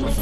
you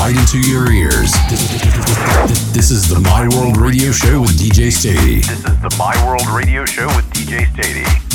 right into your ears. This is the My World Radio Show with DJ Stady. This is the My World Radio Show with DJ Stady.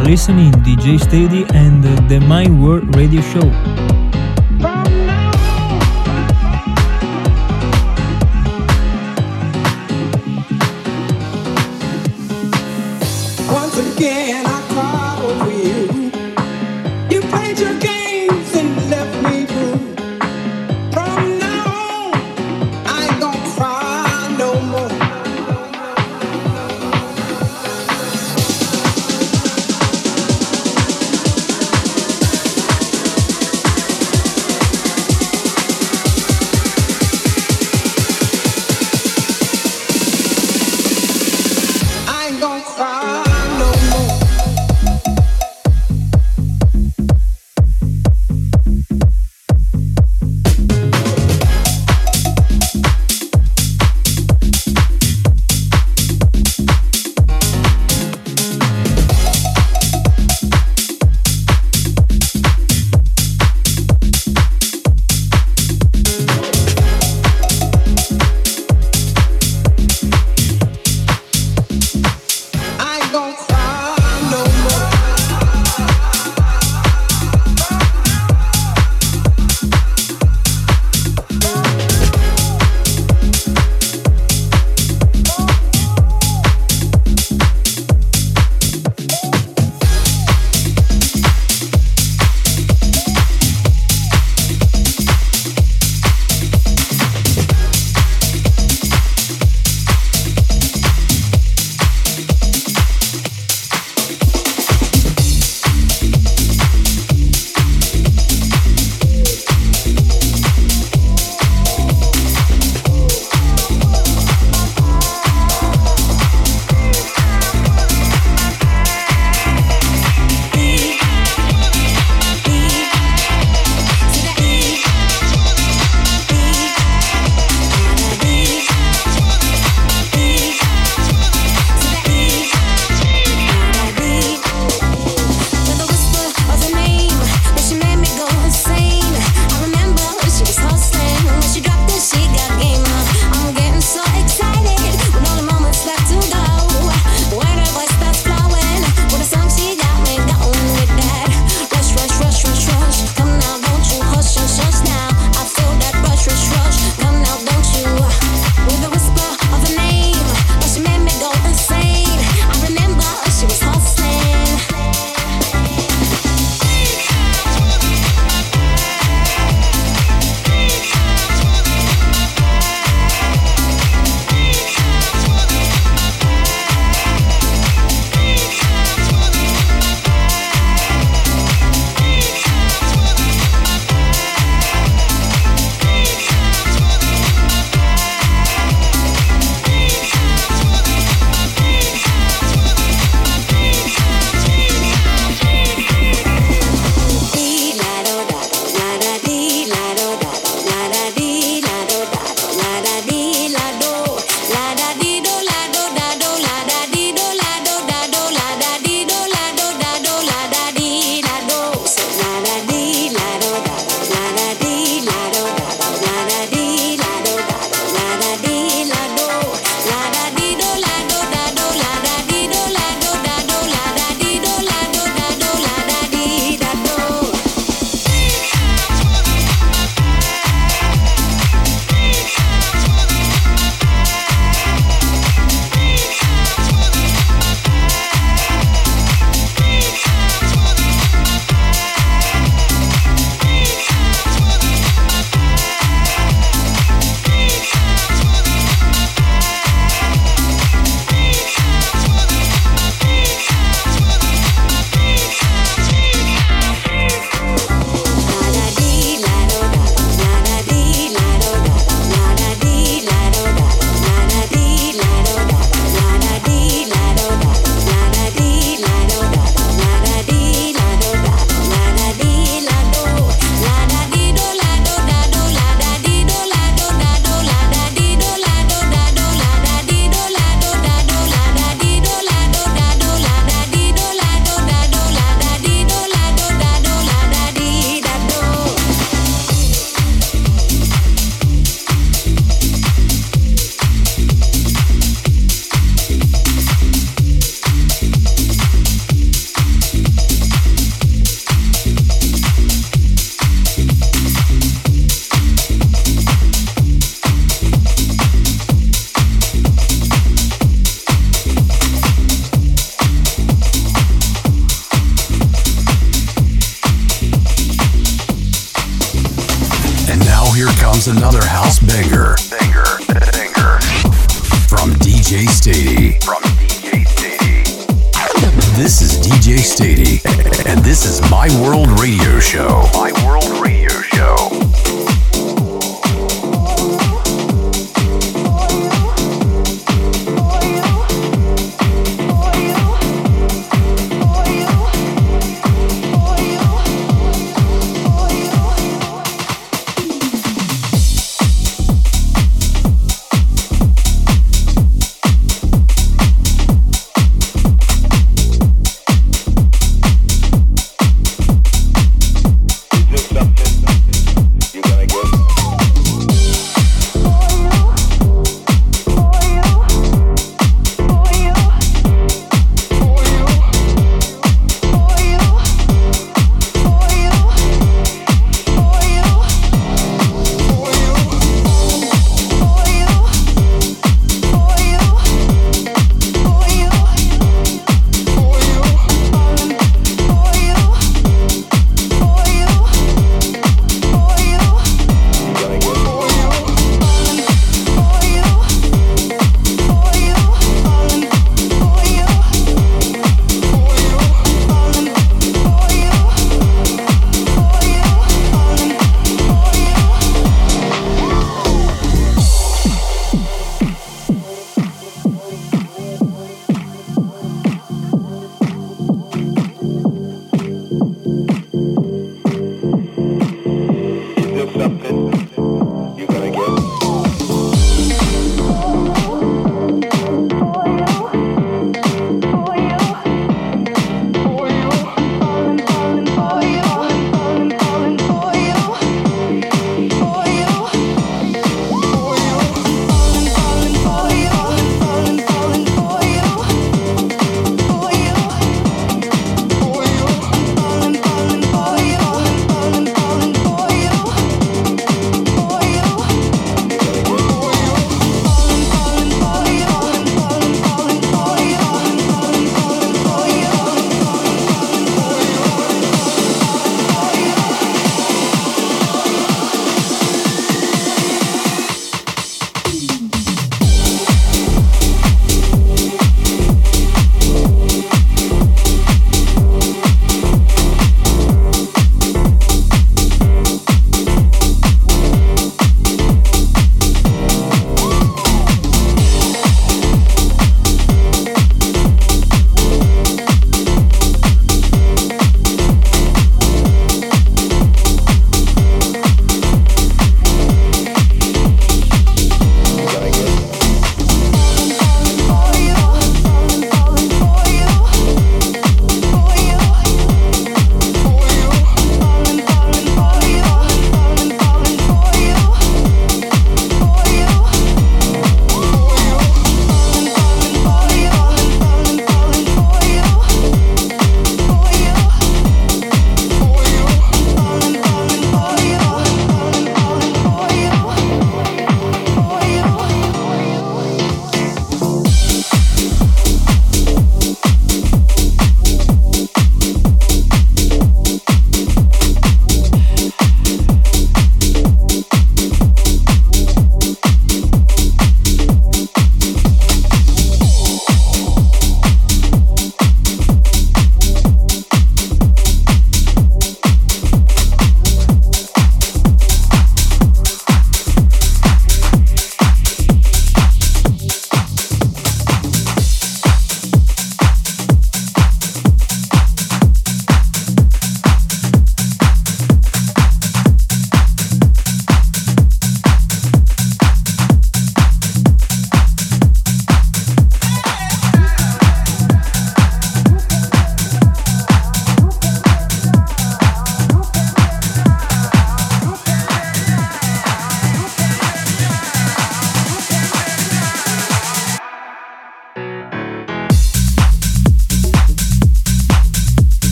are listening DJ Steady and the My World radio show.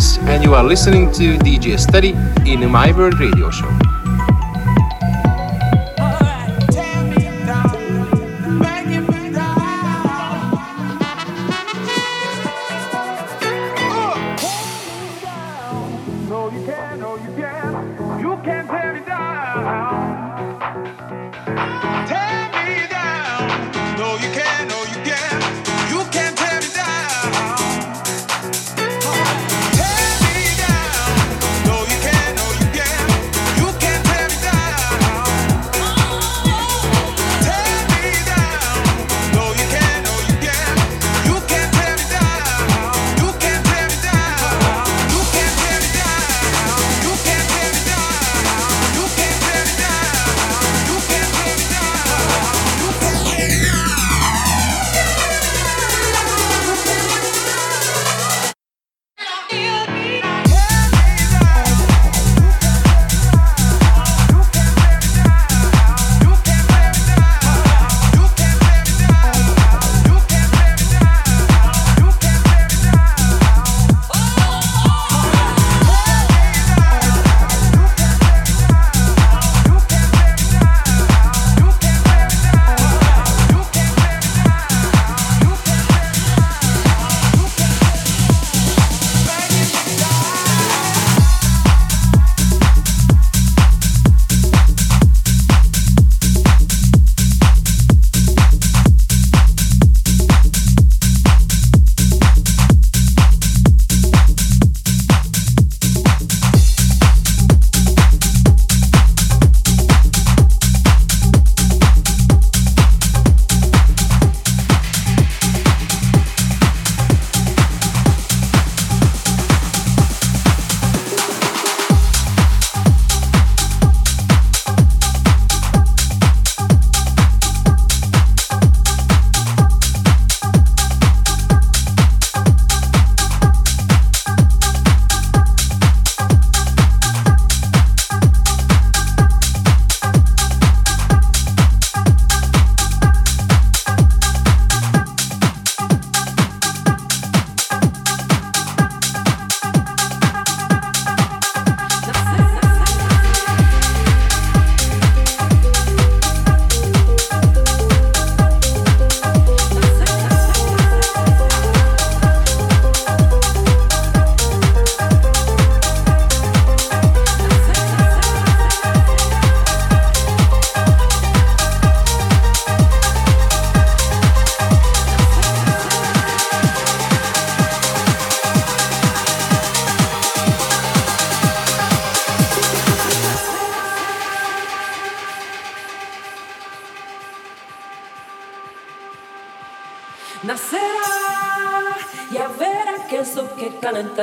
And you are listening to DJ Study in My World Radio Show.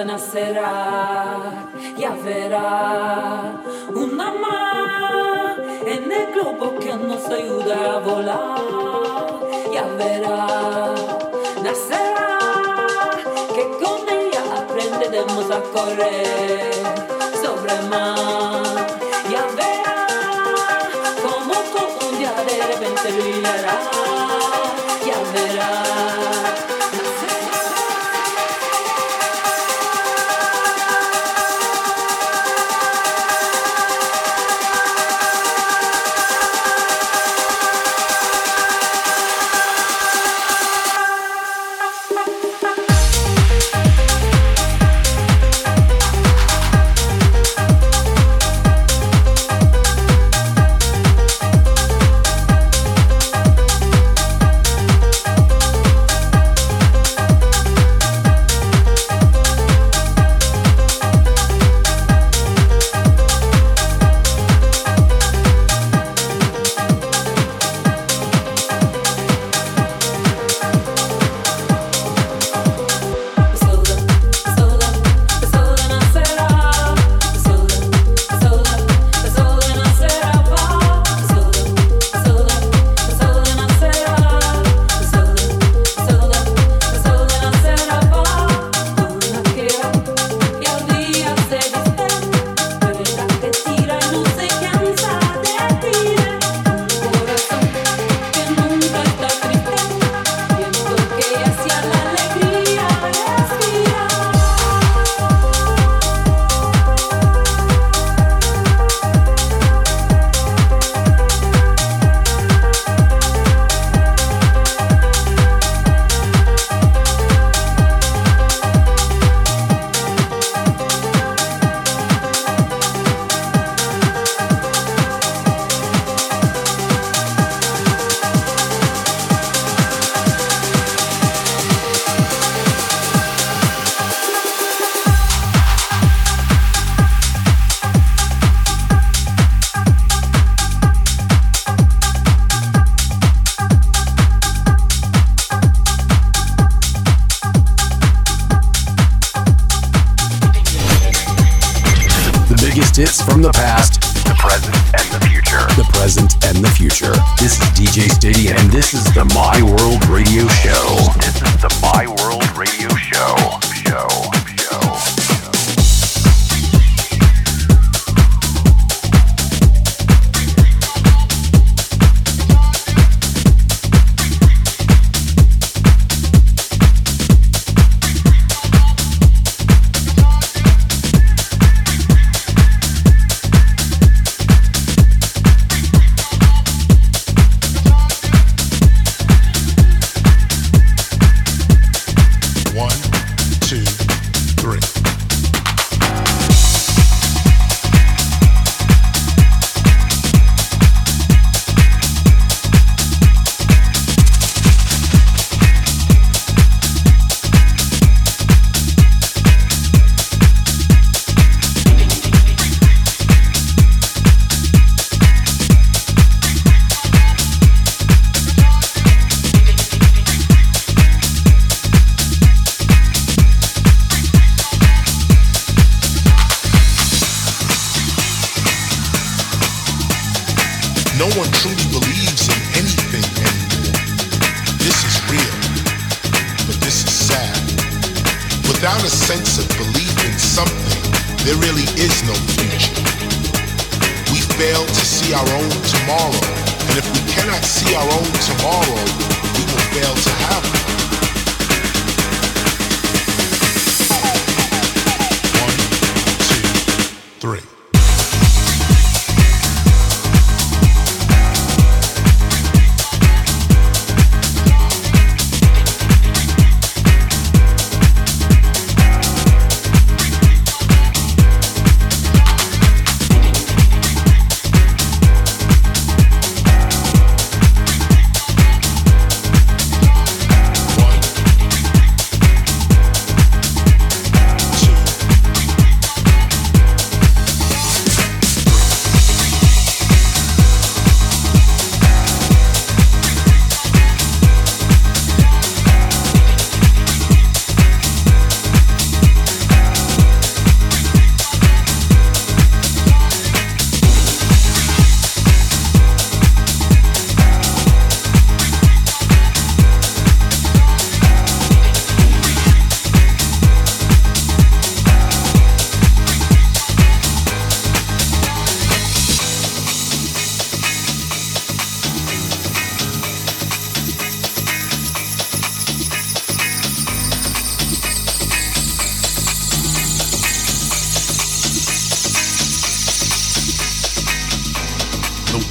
Nacerá, ya verá una más en el globo que nos ayuda a volar, ya verá, nacerá, que con ella aprenderemos a correr sobre el mar, ya verá, como todo un día de repente brillará, ya verá.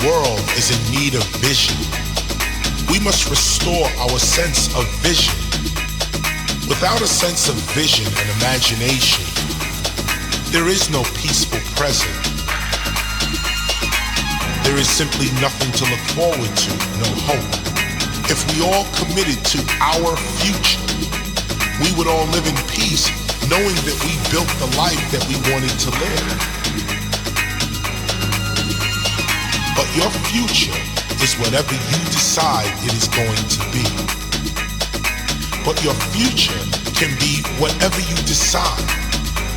World is in need of vision. We must restore our sense of vision. Without a sense of vision and imagination, there is no peaceful present. There is simply nothing to look forward to, no hope. If we all committed to our future, we would all live in peace, knowing that we built the life that we wanted to live. But your future is whatever you decide it is going to be. But your future can be whatever you decide.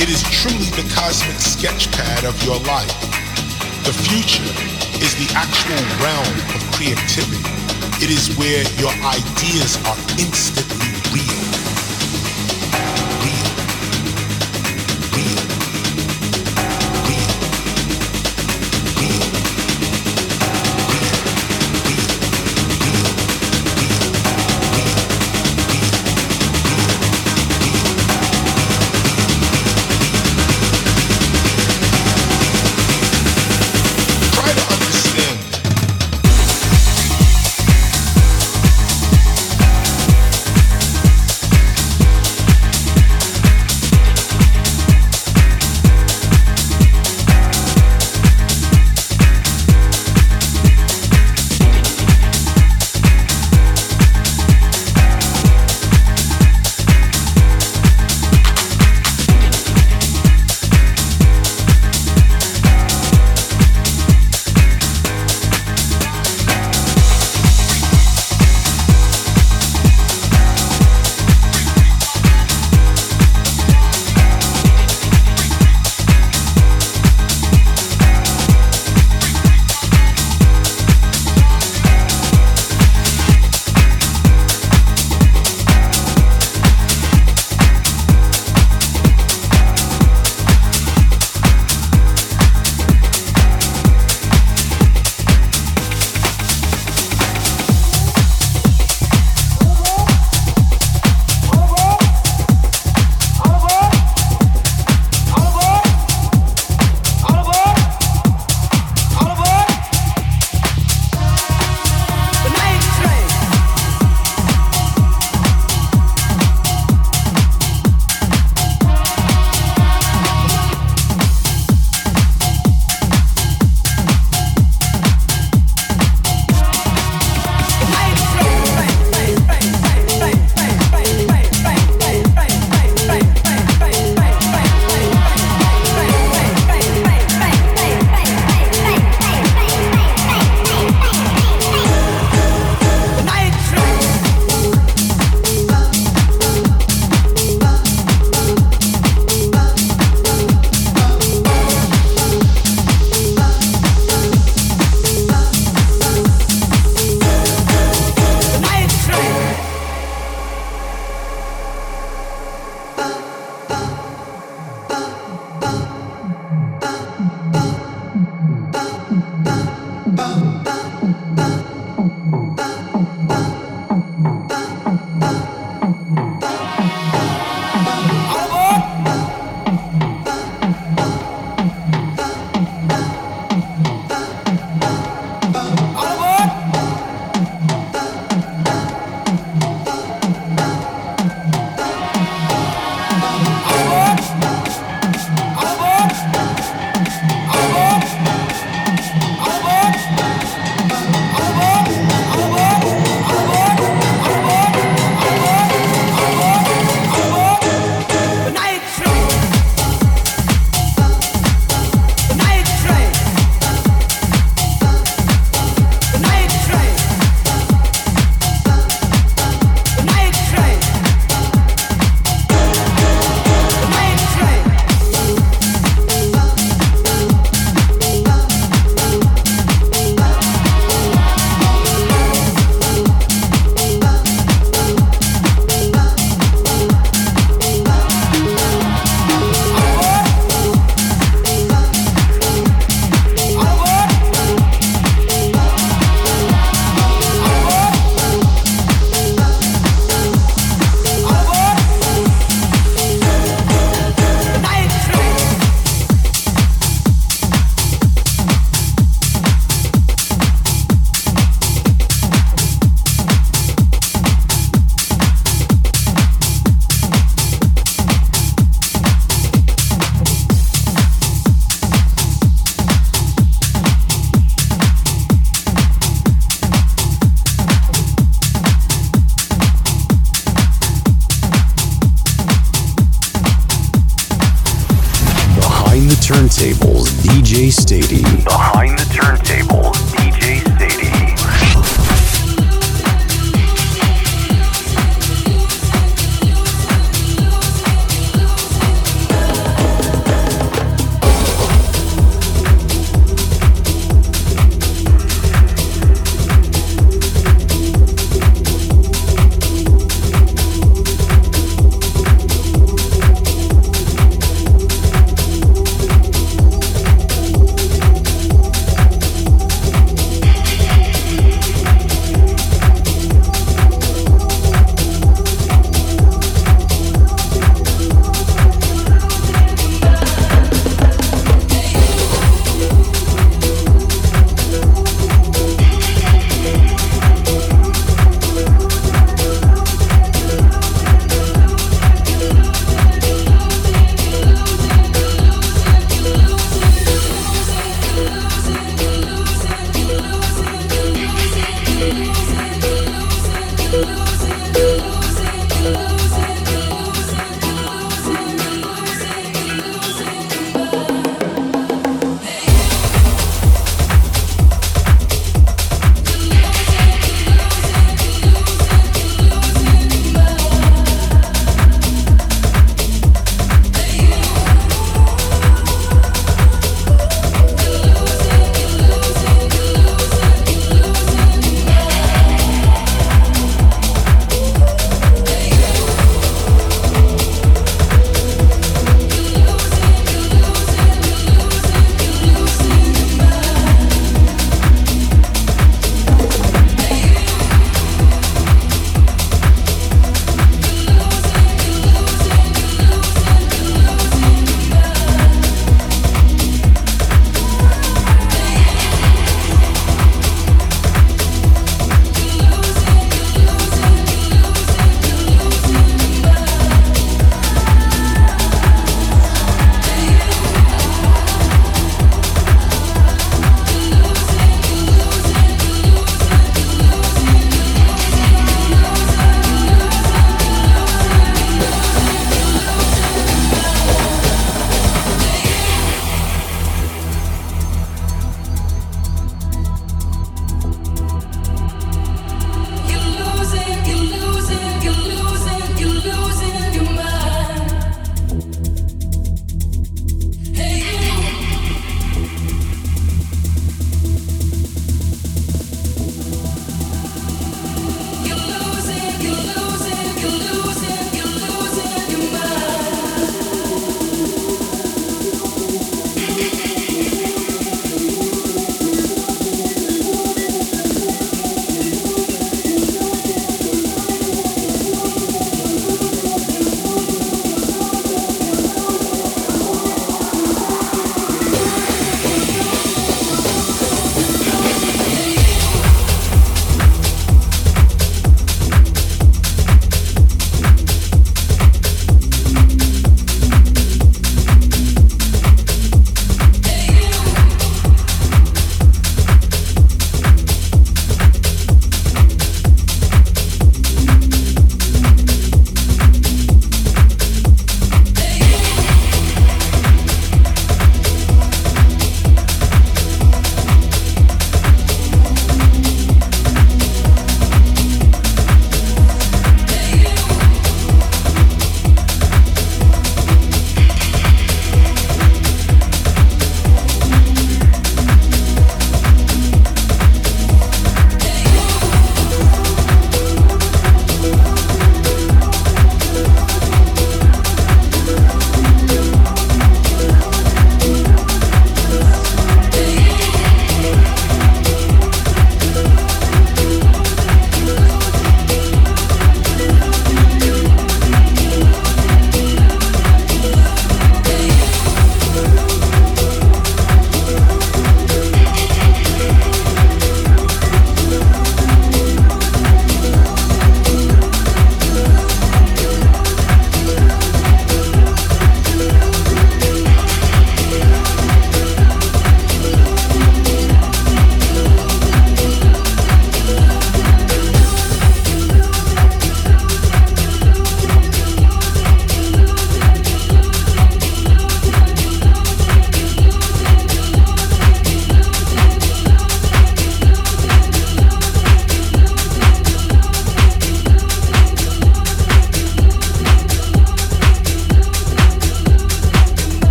It is truly the cosmic sketchpad of your life. The future is the actual realm of creativity. It is where your ideas are instantly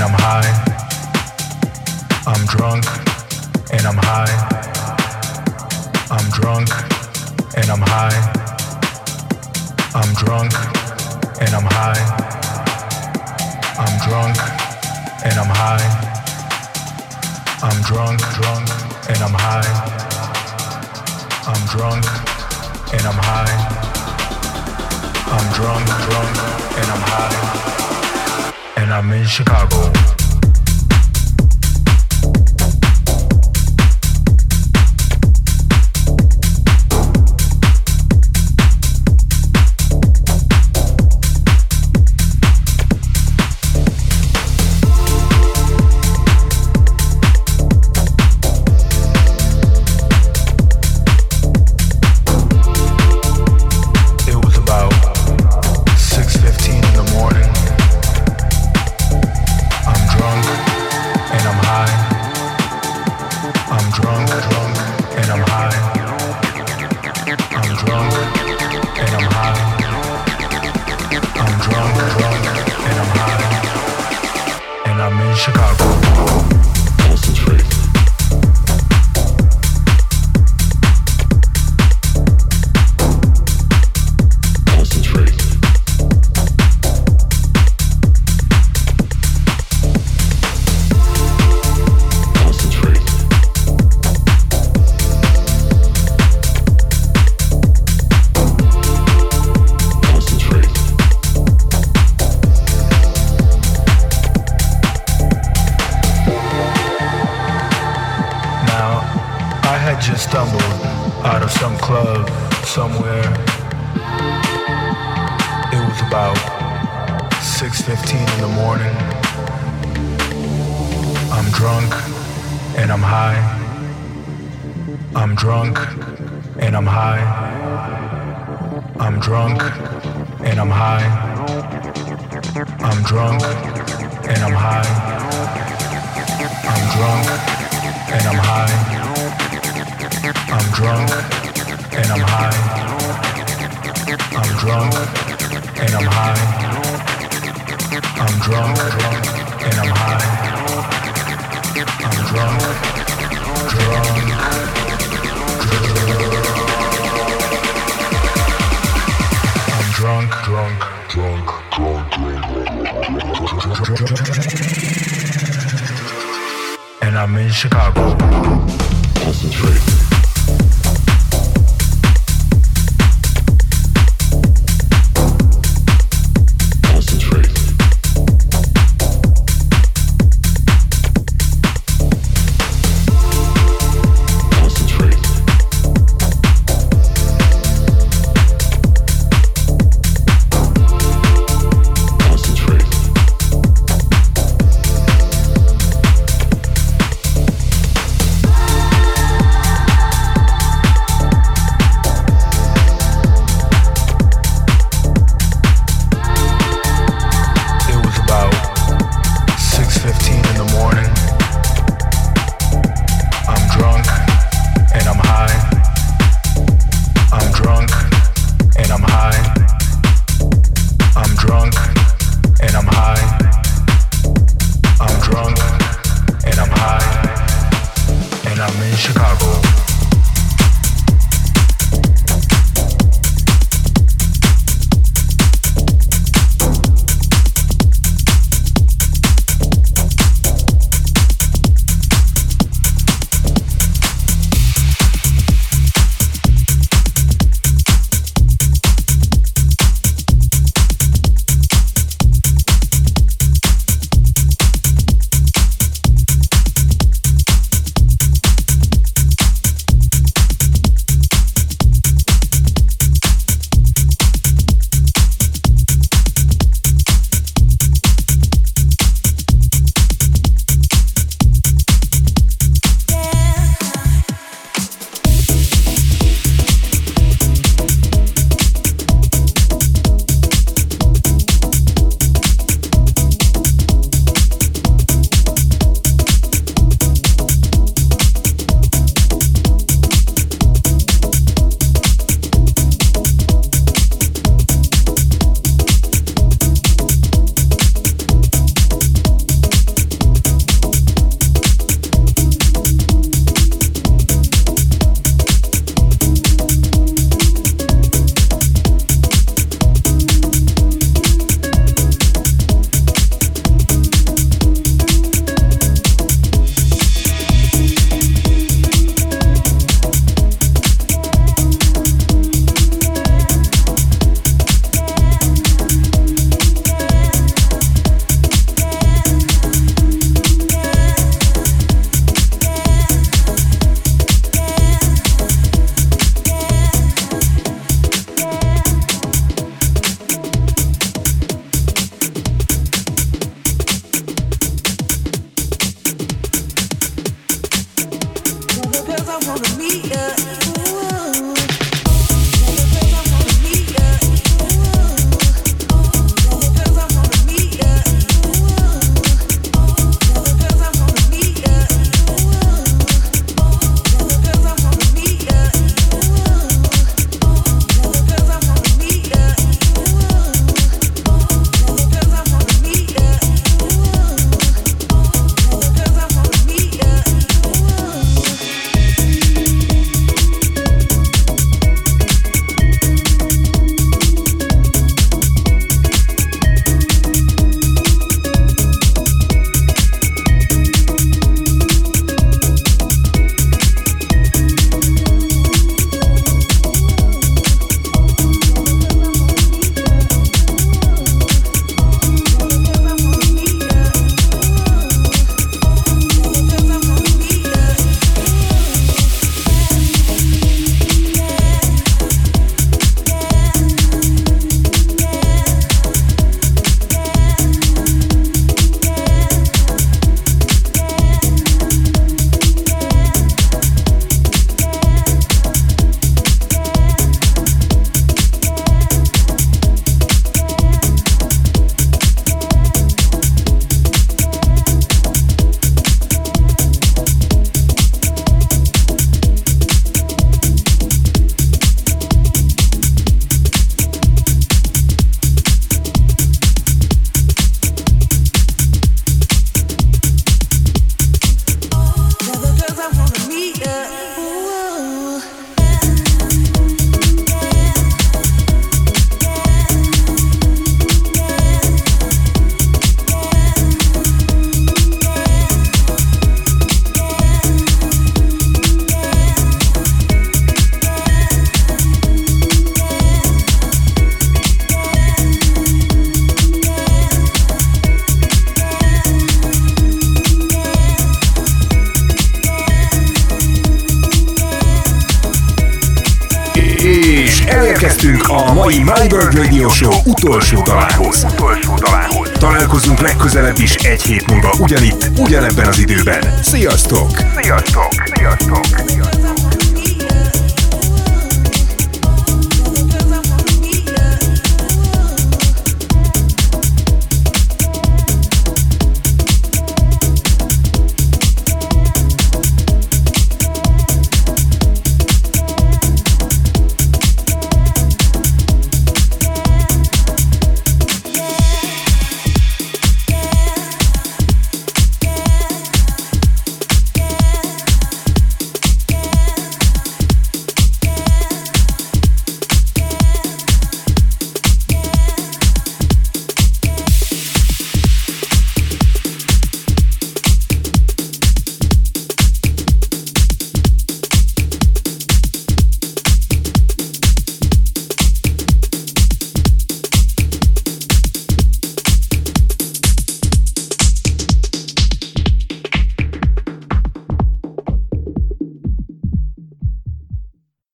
and I'm high. I'm drunk and I'm high. I'm drunk and I'm high. I'm drunk and I'm high. I'm drunk and I'm high. I'm drunk, drunk and I'm high. I'm drunk and I'm high. I'm drunk, drunk, and I'm high. And I'm in Chicago. Out of some club somewhere. It was about 6:15 in the morning. I'm drunk and I'm high. I'm drunk and I'm high. I'm drunk and I'm high. I'm drunk and I'm high. I'm drunk and I'm high. I'm drunk and I'm high. I'm drunk and I'm high. I'm drunk, drunk and I'm high. I'm drunk, drunk, I'm drunk, drunk, drunk, drunk, drunk. And I'm in Chicago. Concentrate. I'm drunk and I'm high and I'm in Chicago. Radio Show utolsó dalához. Utolsó dalához. Találkozunk legközelebb is egy hét múlva ugyanitt, ugyanebben az időben. Sziasztok! Sziasztok! Sziasztok! Sziasztok!